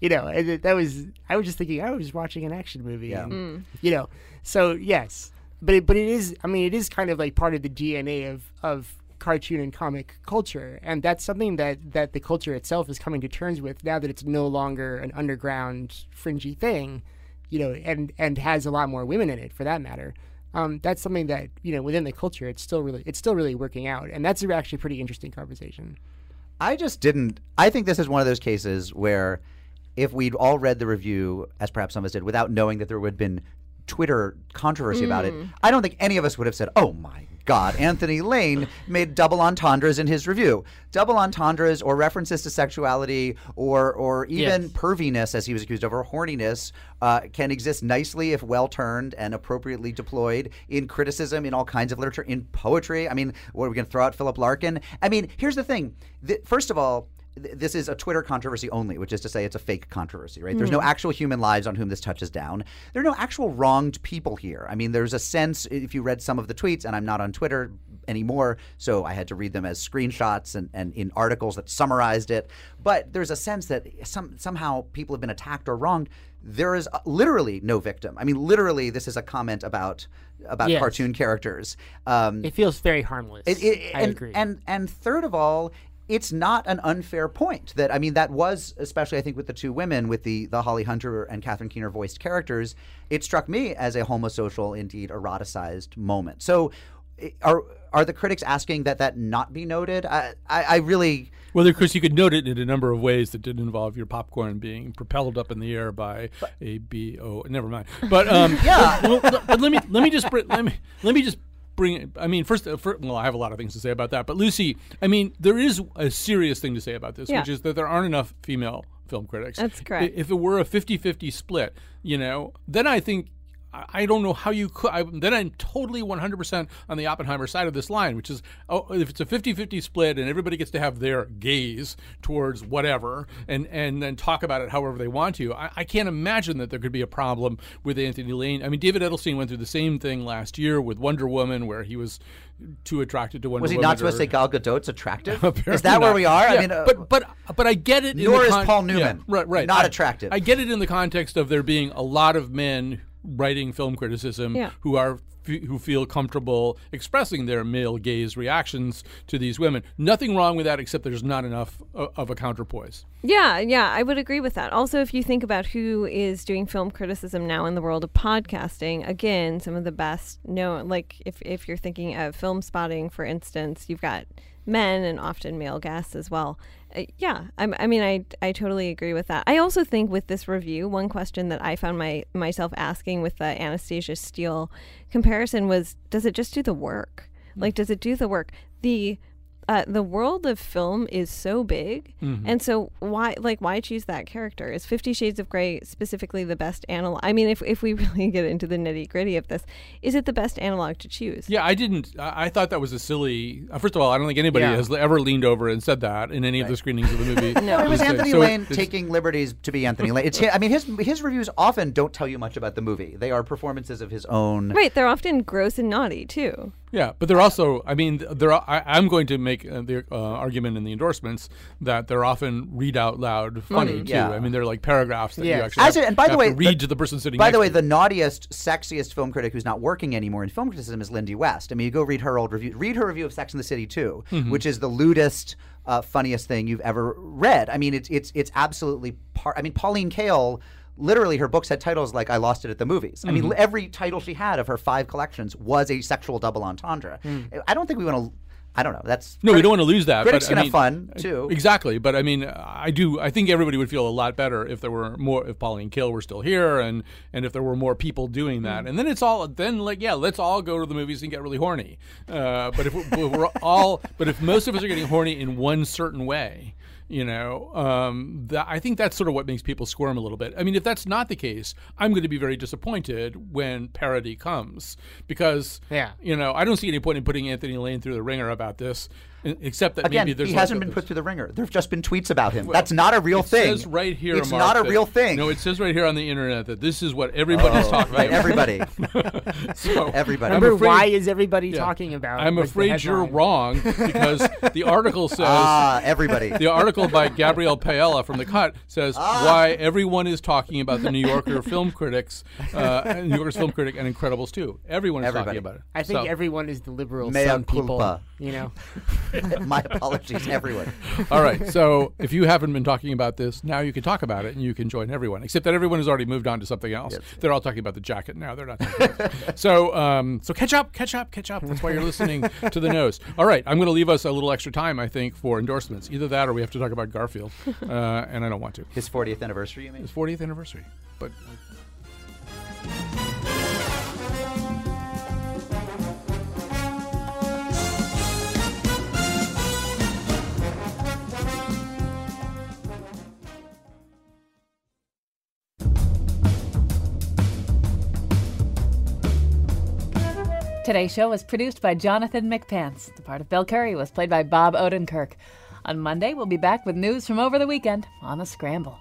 you know, and that was I was just thinking I was watching an action movie, Yeah. and, you know. So yes, but it, but it is. I mean, it is kind of like part of the DNA of of cartoon and comic culture, and that's something that that the culture itself is coming to terms with now that it's no longer an underground fringy thing, you know, and and has a lot more women in it for that matter. Um, that's something that you know within the culture it's still really it's still really working out, and that's actually a pretty interesting conversation. I just didn't. I think this is one of those cases where if we'd all read the review, as perhaps some of us did, without knowing that there would have been Twitter controversy about it, mm. I don't think any of us would have said, oh my God, Anthony Lane made double entendres in his review. Double entendres or references to sexuality or, or even Yes. perviness, as he was accused of, or horniness, uh, can exist nicely if well turned and appropriately deployed in criticism, in all kinds of literature, in poetry. I mean, what are we going to throw out Philip Larkin? I mean, here's the thing. Th- first of all, th- this is a Twitter controversy only, which is to say it's a fake controversy, right? There's no actual human lives on whom this touches down. There are no actual wronged people here. I mean, there's a sense, if you read some of the tweets, and I'm not on Twitter anymore, so I had to read them as screenshots and, and in articles that summarized it. But there's a sense that some somehow people have been attacked or wronged. There is uh, literally no victim. I mean, literally, this is a comment about about Yes. cartoon characters. Um, It feels very harmless. it, it, I and, agree. And and third of all, it's not an unfair point that I mean that was especially I think with the two women with the the Holly Hunter and Catherine Keener voiced characters, it struck me as a homosocial indeed eroticized moment. So are are the critics asking that that not be noted? I I, I really Well, of course, you could note it in a number of ways that didn't involve your popcorn being propelled up in the air by a B O. Never mind. But um, Yeah. Well, but let me let me just let me let me just bring. I mean, first, uh, fir- well, I have a lot of things to say about that. But Lucy, I mean, there is a serious thing to say about this, Yeah. which is that there aren't enough female film critics. That's correct. If it were a 50-50 split, you know, then I think. I don't know how you could. I, then I'm totally 100% on the Oppenheimer side of this line, which is oh, if it's a 50 50 split and everybody gets to have their gaze towards whatever and, and then talk about it however they want to, I, I can't imagine that there could be a problem with Anthony Lane. I mean, David Edelstein went through the same thing last year with Wonder Woman, where he was too attracted to Wonder Woman. was he Woman. not supposed to say Gal Gadot's attractive? Is that where we are? I mean, uh, but but but I get it. in Nor the is con- Paul yeah, Newman. right, right. Not I- attractive. I get it in the context of there being a lot of men writing film criticism Yeah. who are f- who feel comfortable expressing their male gaze reactions to these women. Nothing wrong with that, except there's not enough of a counterpoise. Yeah, yeah, I would agree with that. Also, if you think about who is doing film criticism now in the world of podcasting, again, some of the best known, like if, if you're thinking of Filmspotting, for instance, you've got men and often male guests as well. Uh, yeah, I, I mean, I, I totally agree with that. I also think with this review, one question that I found my myself asking with the Anastasia Steele comparison was, does it just do the work? Like, does it do the work? The uh, the world of film is so big, and so why like why choose that character? Is Fifty Shades of Grey specifically the best analog? I mean, if if we really get into the nitty gritty of this, is it the best analog to choose? Yeah, I didn't. I, I thought that was a silly. Uh, first of all, I don't think anybody Yeah. has ever leaned over and said that in any of the screenings of the movie. No. it was So- Anthony so Lane it's- taking liberties to be Anthony Lane. It's, I mean, his his reviews often don't tell you much about the movie. They are performances of his own. Right, they're often gross and naughty too. Yeah, but they're also. I mean, they're. I, I'm going to make uh, the uh, argument in the endorsements that they're often read out loud funny Mm, too. I mean, they're like paragraphs that you actually As have, it- and by the way, to read the- to the person sitting. By the way, the naughtiest, sexiest film critic who's not working anymore in film criticism is Lindy West. I mean, you go read her old review. Read her review of Sex and the City too, Mm-hmm. which is the lewdest, uh, funniest thing you've ever read. I mean, it's it's it's absolutely part. I mean, Pauline Kael. Literally, her books had titles like "I Lost It at the Movies." I Mm-hmm. mean, every title she had of her five collections was a sexual double entendre. I don't think we want to. I don't know. That's. No, we don't want to lose that. Critics but, can I have mean, fun too. Exactly, but I mean, I do. I think everybody would feel a lot better if there were more. If Pauline Kael were still here, and and if there were more people doing that, and then it's all. Then like, yeah, let's all go to the movies and get really horny. Uh, but if we're all, but if most of us are getting horny in one certain way. You know, um, that, I think that's sort of what makes people squirm a little bit. I mean, if that's not the case, I'm going to be very disappointed when parody comes because, Yeah. you know, I don't see any point in putting Anthony Lane through the ringer about this, except that Again, maybe there's he hasn't a- been put through the ringer. There've just been tweets about him. That's not a real it thing. says right here, It's Mark, not a that- real thing. No, it says right here on the internet that this is what everybody's Oh, talking right, about. everybody. so, Everybody. Remember, afraid- why is everybody yeah. talking about? It? I'm afraid you're wrong because the article says Ah, everybody. the article by Gabrielle Paiella from The Cut says Ah. why everyone is talking about the New Yorker film critics, uh, New Yorker's film critic, and Incredibles too. Everyone is Everybody. talking about it. I think So- everyone is the liberal Mea some people. culpa. You know, My apologies, everyone. All right. So if you haven't been talking about this, now you can talk about it and you can join everyone. Except that everyone has already moved on to something else. They're all talking about the jacket now. They're not. Talking about it. so um, so catch up, catch up, catch up. That's why you're listening to the nose. All right. I'm going to leave us a little extra time, I think, for endorsements. Either that or we have to talk about Garfield, uh, and I don't want to. His 40th anniversary, you mean? His 40th anniversary, but. Today's show was produced by Jonathan McPants. The part of Bill Curry was played by Bob Odenkirk. On Monday, we'll be back with news from over the weekend on the Scramble.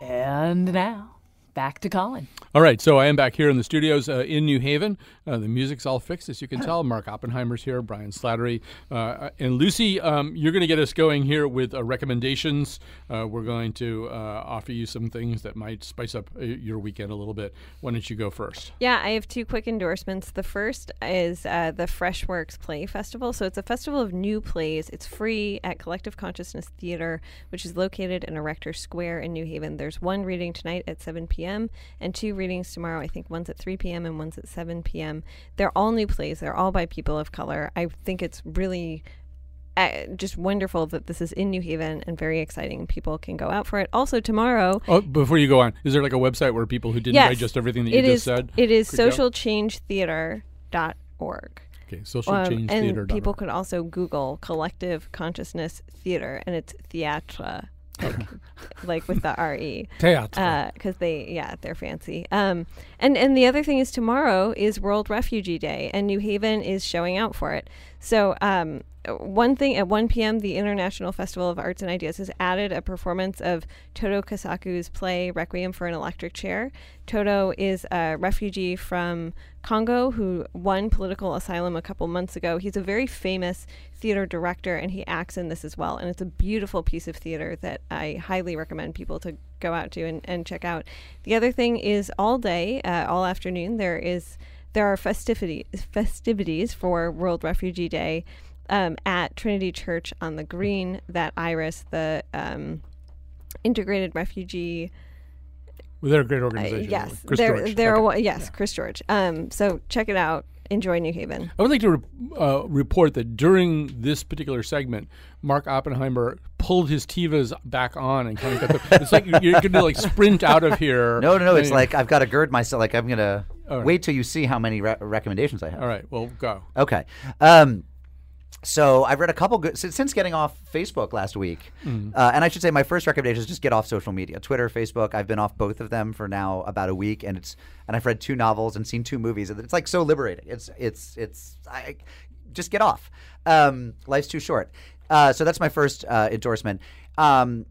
And now, back to Colin. All right, so I am back here in the studios uh, in New Haven. Uh, the music's all fixed, as you can tell. Mark Oppenheimer's here, Brian Slattery, uh, and Lucy. Um, you're going to get us going here with uh, recommendations. Uh, we're going to uh, offer you some things that might spice up uh, your weekend a little bit. Why don't you go first? Yeah, I have two quick endorsements. The first is uh, the Freshworks Play Festival. So it's a festival of new plays. It's free at Collective Consciousness Theater, which is located in Erector Square in New Haven. There's one reading tonight at 7 p.m. and two readings tomorrow. I think one's at 3 p.m. and one's at 7 p.m. They're all new plays. They're all by people of color. I think it's really uh, just wonderful that this is in New Haven and very exciting. People can go out for it. Also tomorrow, Oh, before you go on, is there like a website where people who didn't yes, digest everything that you just is- said? It is socialchangetheater.org. Okay, Um, socialchangetheater.org. and people could also Google Collective Consciousness Theater, and it's theatre, like, like with the R E. Theatre. Because they, yeah, they're fancy. Um, and and the other thing is tomorrow is World Refugee Day, and New Haven is showing out for it. So um, one thing at 1 p.m., the International Festival of Arts and Ideas has added a performance of Toto Kisaku's play Requiem for an Electric Chair. Toto is a refugee from Congo who won political asylum a couple months ago. He's a very famous theater director and he acts in this as well. And it's a beautiful piece of theater that I highly recommend people to go out to and, and check out. The other thing is all day, uh, all afternoon, there is there are festivities festivities for World Refugee Day um, at Trinity Church on the Green. That Iris, the um, integrated refugee well, they're a great uh, organization. yes, Chris they're George. they're Okay. yes, Chris George. Um, so check it out. Enjoy New Haven. I would like to re- uh, report that during this particular segment, Mark Oppenheimer pulled his Tevas back on and kind of got the. It's like you're going to like sprint out of here. No, no, no. It's like I've got to gird myself. Like I'm gonna All right. wait till you see how many re- recommendations I have. All right, well, go. Okay. Um, so I've read a couple good since, since getting off Facebook last week, Mm. uh, and I should say my first recommendation is just get off social media, Twitter, Facebook. I've been off both of them for now about a week, and it's and I've read two novels and seen two movies, and it's like so liberating. It's it's it's I just get off. Um, life's too short. Uh, so that's my first uh, endorsement. Um,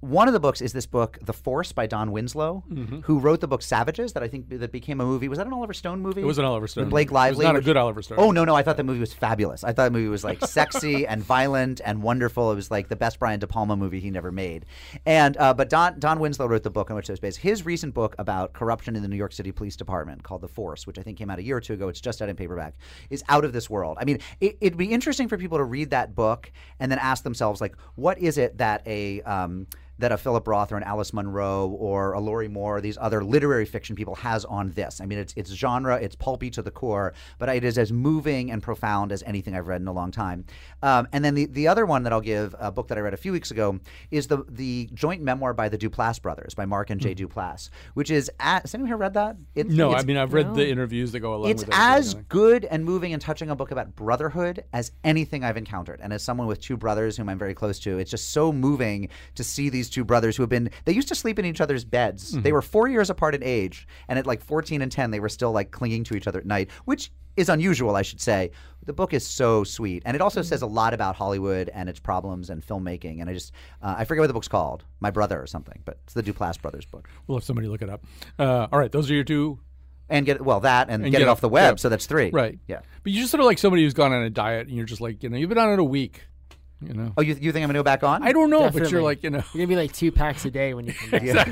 one of the books is this book, The Force by Don Winslow, Mhm. who wrote the book Savages that I think that became a movie. Was that an Oliver Stone movie? It was an Oliver Stone With Blake movie. It was Lively. not a good Oliver Stone. Oh no, no, I thought the movie was fabulous. I thought the movie was like sexy and violent and wonderful. It was like the best Brian De Palma movie he never made. And uh, but Don Don Winslow wrote the book on which it was based. His recent book about corruption in the New York City Police Department called The Force, which I think came out a year or two ago. It's just out in paperback. Is out of this world. I mean, it, it'd be interesting for people to read that book and then ask themselves like, what is it that a um, that a Philip Roth or an Alice Munro or a Lorrie Moore or these other literary fiction people has on this. I mean, it's it's genre, it's pulpy to the core, but it is as moving and profound as anything I've read in a long time. Um, and then the, the other one that I'll give, a book that I read a few weeks ago, is the the joint memoir by the Duplass brothers, by Mark and Jay Duplass, which is at, has anyone here read that? It's, no, I mean I've read the interviews that go along it's with it. as good and moving and touching a book about brotherhood as anything I've encountered. And as someone with two brothers whom I'm very close to, it's just so moving to see these two brothers who have been, they used to sleep in each other's beds. They Mhm. were four years apart in age. And at like 14 and 10, they were still like clinging to each other at night, which is unusual, I should say. The book is so sweet. And it also says a lot about Hollywood and its problems and filmmaking. And I just, uh, I forget what the book's called, My Brother or something, but it's the Duplass brothers book. We'll have somebody look it up. Uh, all right, those are your two. And get, well, that and, And get, get it off the web. yeah. So that's three. Right. Yeah. But you're just sort of like somebody who's gone on a diet, and you're just like, you know, you've been on it a week. You know. Oh, you, you think I'm going to go back on? I don't know, but you're like, you know. You're gonna be like two packs a day when you come back.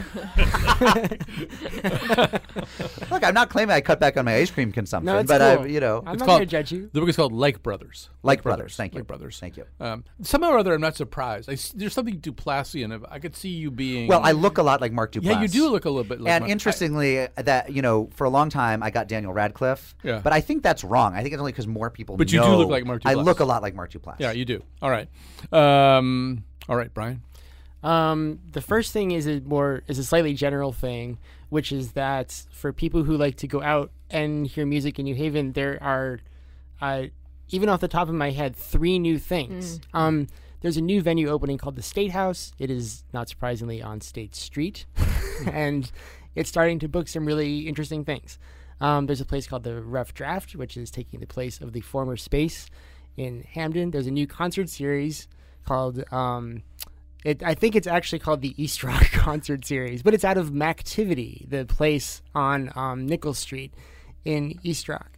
Look, I'm not claiming I cut back on my ice cream consumption, No, it's but cool. I, you know, I'm It's not called- gonna judge you. The book is called Like Brothers. Like Brothers, thank you. Like Brothers. Thank you. Um, somehow or other, I'm not surprised. I s there's something Duplassian. Of, I could see you being. Well, I look a lot like Mark Duplass. Yeah, you do look a little bit like and Mark- interestingly, that you know, for a long time, I got Daniel Radcliffe. Yeah. But I think that's wrong. I think it's only because more people. But you do look like Mark Duplass. I look a lot like Mark Duplass. Yeah, you do. All right. Um, all right, Brian. Um, the first thing is a more is a slightly general thing, which is that for people who like to go out and hear music in New Haven, there are, uh, even off the top of my head, three new things. Um, there's a new venue opening called the State House. It is not surprisingly on State Street, and it's starting to book some really interesting things. Um, there's a place called the Rough Draft, which is taking the place of the former Space in Hamden. There's a new concert series called. Um, it, I think it's actually called the East Rock Concert Series, but it's out of Mactivity, the place on um, Nichols Street in East Rock.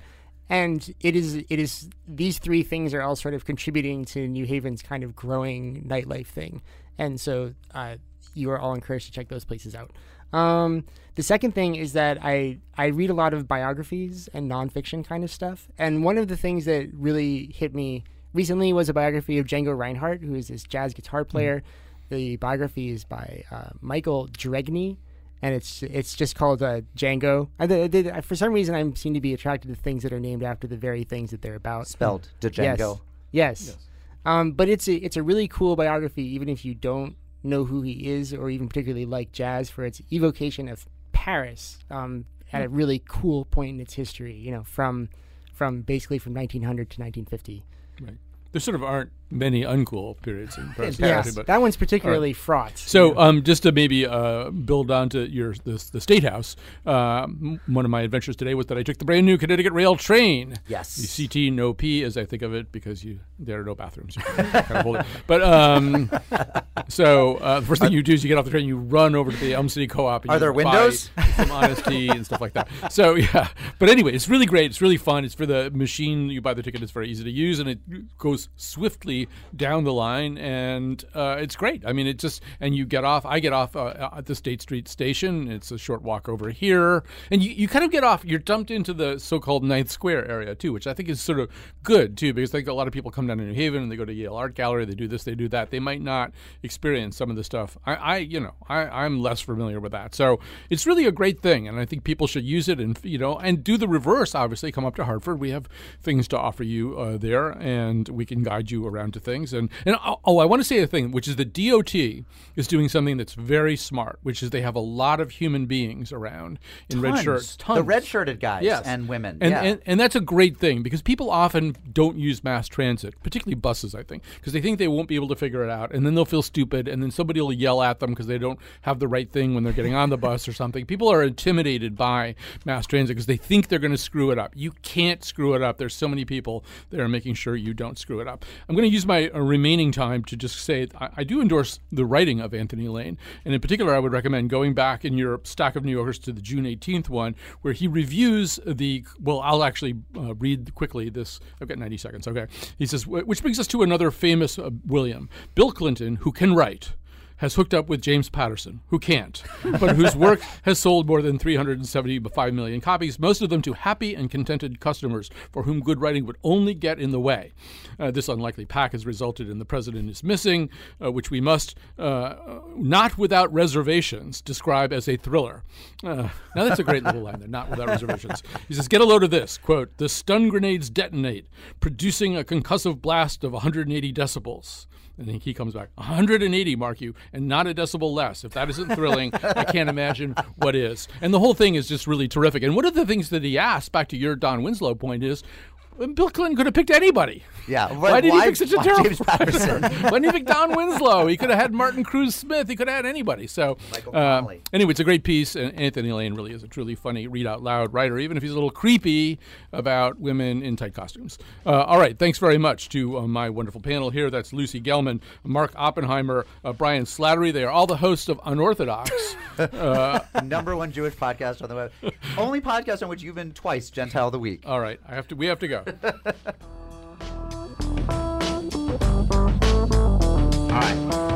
And it is it is these three things are all sort of contributing to New Haven's kind of growing nightlife thing, and so uh, you are all encouraged to check those places out. Um, the second thing is that I I read a lot of biographies and nonfiction kind of stuff, and one of the things that really hit me recently was a biography of Django Reinhardt, who is this jazz guitar player. The biography is by uh, Michael Dregni, and it's it's just called uh, Django. I, for some reason, I seem to be attracted to things that are named after the very things that they're about. Spelled Yes. Django. Yes. Um, but it's a it's a really cool biography, even if you don't know who he is or even particularly like jazz, for its evocation of Paris um, at a really cool point in its history. You know, from from basically from 1900 to 1950. Right. There sort of aren't many uncool periods in Paris. Yes, but- that one's particularly All fraught. So, um, just to maybe uh, build onto your the, the state house, uh, m- one of my adventures today was that I took the brand new Connecticut Rail train. Yes. the CT no P, as I think of it, because you there are no bathrooms. Kind of hold it. But um, so uh, the first thing you do is you get off the train, you run over to the Elm City Co-op. And Are you there buy windows? Some honest tea and stuff like that. So yeah, but anyway, it's really great. It's really fun. It's for the machine. You buy the ticket. It's very easy to use, and it goes swiftly down the line, and uh, it's great. I mean, it just and you get off. I get off uh, at the State Street station. It's a short walk over here, and you, you kind of get off. You're dumped into the so-called Ninth Square area too, which I think is sort of good too, because I think a lot of people come down to New Haven and they go to Yale Art Gallery. They do this, they do that. They might not experience some of the stuff. I, I you know, I, I'm less familiar with that, so it's really a great thing, and I think people should use it and you know and do the reverse. Obviously, come up to Hartford. We have things to offer you uh, there, and we can guide you around to things. And and oh, oh, I want to say a thing, which is the DOT is doing something that's very smart, which is they have a lot of human beings around in red Tons. shirts. The red-shirted guys Yes. and women, and, yeah. and and that's a great thing because people often don't use mass transit, particularly buses. I think because they think they won't be able to figure it out, and then they'll feel stupid, and then somebody will yell at them because they don't have the right thing when they're getting on the bus or something. People are intimidated by mass transit because they think they're going to screw it up. You can't screw it up. There's so many people that are making sure you don't screw it it up. I'm going to use my uh, remaining time to just say I, I do endorse the writing of Anthony Lane, and in particular, I would recommend going back in your stack of New Yorkers to the June 18th one, where he reviews the. Well, I'll actually uh, read quickly this. I've got 90 seconds. Okay, he says, which brings us to another famous uh, William, Bill Clinton, who can write has hooked up with James Patterson, who can't, but whose work has sold more than 375 million copies, most of them to happy and contented customers for whom good writing would only get in the way. Uh, this unlikely pack has resulted in The President is Missing, uh, which we must, uh, not without reservations, describe as a thriller. Uh, now, that's a great little line there, not without reservations. He says, Get a load of this, quote, the stun grenades detonate, producing a concussive blast of 180 decibels. And then he comes back 180, mark you, and not a decibel less. If that isn't thrilling, I can't imagine what is. And the whole thing is just really terrific. And one of the things that he asked, back to your Don Winslow point, is Bill Clinton could have picked anybody. Yeah. Why did why- he pick such a why terrible James Patterson? Why didn't he pick Don Winslow? He could have had Martin Cruz Smith. He could have had anybody. So, Michael uh, anyway, it's a great piece. And Anthony Lane really is a truly funny, read out loud writer, even if he's a little creepy about women in tight costumes. Uh, all right. Thanks very much to uh, my wonderful panel here. That's Lucy Gellman, Mark Oppenheimer, uh, Brian Slattery. They are all the hosts of Unorthodox. uh, Number one Jewish podcast on the web. Only podcast on which you've been twice Gentile of the Week. all right. I have to. We have to go. All right.